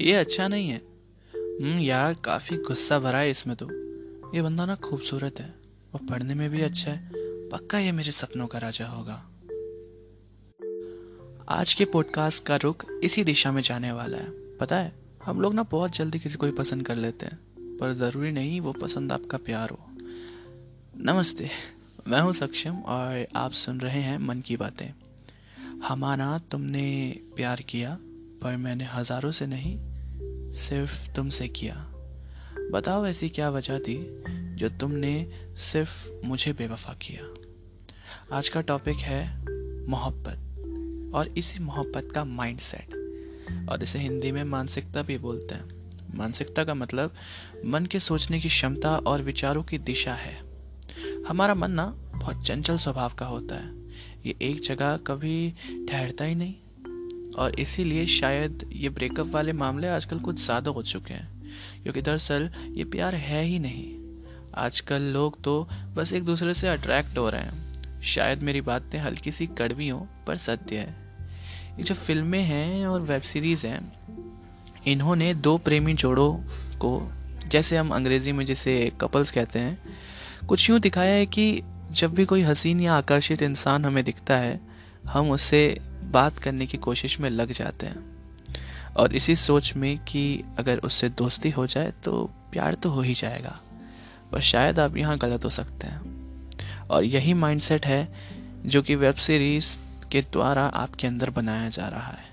ये अच्छा नहीं है। हम्म यार, काफ़ी गुस्सा भरा है इसमें तो। ये बंदा ना खूबसूरत है और पढ़ने में भी अच्छा है। पक्का ये मेरे सपनों का राजा होगा। आज के पॉडकास्ट का रुख इसी दिशा में जाने वाला है। पता है, हम लोग ना बहुत जल्दी किसी को भी पसंद कर लेते हैं, पर ज़रूरी नहीं वो पसंद आपका प्यार हो। नमस्ते, मैं हूँ सक्षम और आप सुन रहे हैं मन की बातें। हमारा तुमने प्यार किया, पर मैंने हज़ारों से नहीं सिर्फ़ तुमसे किया। बताओ ऐसी क्या वजह थी जो तुमने सिर्फ़ मुझे बेवफा किया? आज का टॉपिक है मोहब्बत और इसी मोहब्बत का माइंडसेट और इसे हिंदी में मानसिकता भी बोलते हैं। मानसिकता का मतलब मन के सोचने की क्षमता और विचारों की दिशा है। हमारा मन ना बहुत चंचल स्वभाव का होता है। ये एक जगह कभी ठहरता ही नहीं। और इसीलिए शायद ये ब्रेकअप वाले मामले आजकल कुछ ज़्यादा हो चुके हैं। क्योंकि दरअसल ये प्यार है ही नहीं। आजकल लोग तो बस एक दूसरे से अट्रैक्ट हो रहे हैं। शायद मेरी बातें हल्की सी कड़वी हों, पर सत्य है। ये जो फ़िल्में हैं और वेब सीरीज़ हैं, इन्होंने दो प्रेमी जोड़ों को, जैसे हम अंग्रेज़ी में जिसे कपल्स कहते हैं, कुछ यूँ दिखाया है कि जब भी कोई हसीन या आकर्षित इंसान हमें दिखता है, हम उससे बात करने की कोशिश में लग जाते हैं। और इसी सोच में कि अगर उससे दोस्ती हो जाए तो प्यार तो हो ही जाएगा। पर शायद आप यहाँ गलत हो सकते हैं। और यही माइंडसेट है जो कि वेब सीरीज़ के द्वारा आपके अंदर बनाया जा रहा है।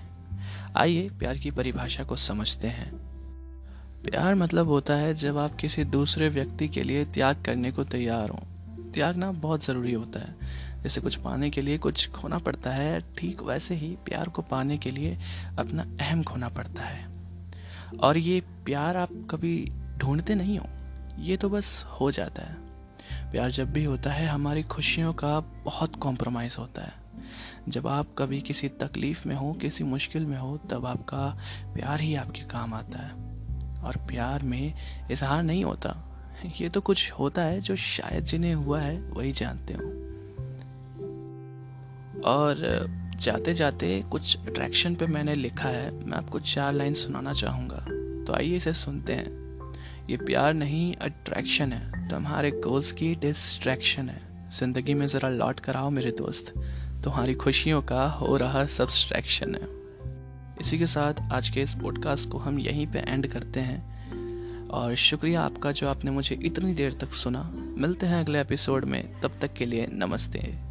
आइए प्यार की परिभाषा को समझते हैं। प्यार मतलब होता है जब आप किसी दूसरे व्यक्ति के लिए त्याग करने को तैयार हो। त्यागना बहुत ज़रूरी होता है। जैसे कुछ पाने के लिए कुछ खोना पड़ता है। ठीक वैसे ही प्यार को पाने के लिए अपना अहम खोना पड़ता है। और ये प्यार आप कभी ढूंढते नहीं हो। ये तो बस हो जाता है। प्यार जब भी होता है, हमारी खुशियों का बहुत कॉम्प्रोमाइज़ होता है। जब आप कभी किसी तकलीफ़ में हो, किसी मुश्किल में हो, तब आपका प्यार ही आपके काम आता है। और प्यार में इजहार नहीं होता। ये तो कुछ होता है जो शायद जिन्हें हुआ है, वही जानते हो। और जाते जाते कुछ अट्रैक्शन पे मैंने लिखा है। मैं आपको चार लाइन सुनाना चाहूँगा। तो आइए इसे सुनते हैं। ये प्यार नहीं अट्रैक्शन है। तुम्हारे गोल्स की डिस्ट्रैक्शन है। ज़िंदगी में ज़रा लौट कर आओ मेरे दोस्त। तुम्हारी खुशियों का हो रहा सब्सट्रैक्शन है। इसी के साथ आज के इस पॉडकास्ट को हम यहीं पे एंड करते हैं। और शुक्रिया आपका जो आपने मुझे इतनी देर तक सुना। मिलते हैं अगले एपिसोड में। तब तक के लिए नमस्ते।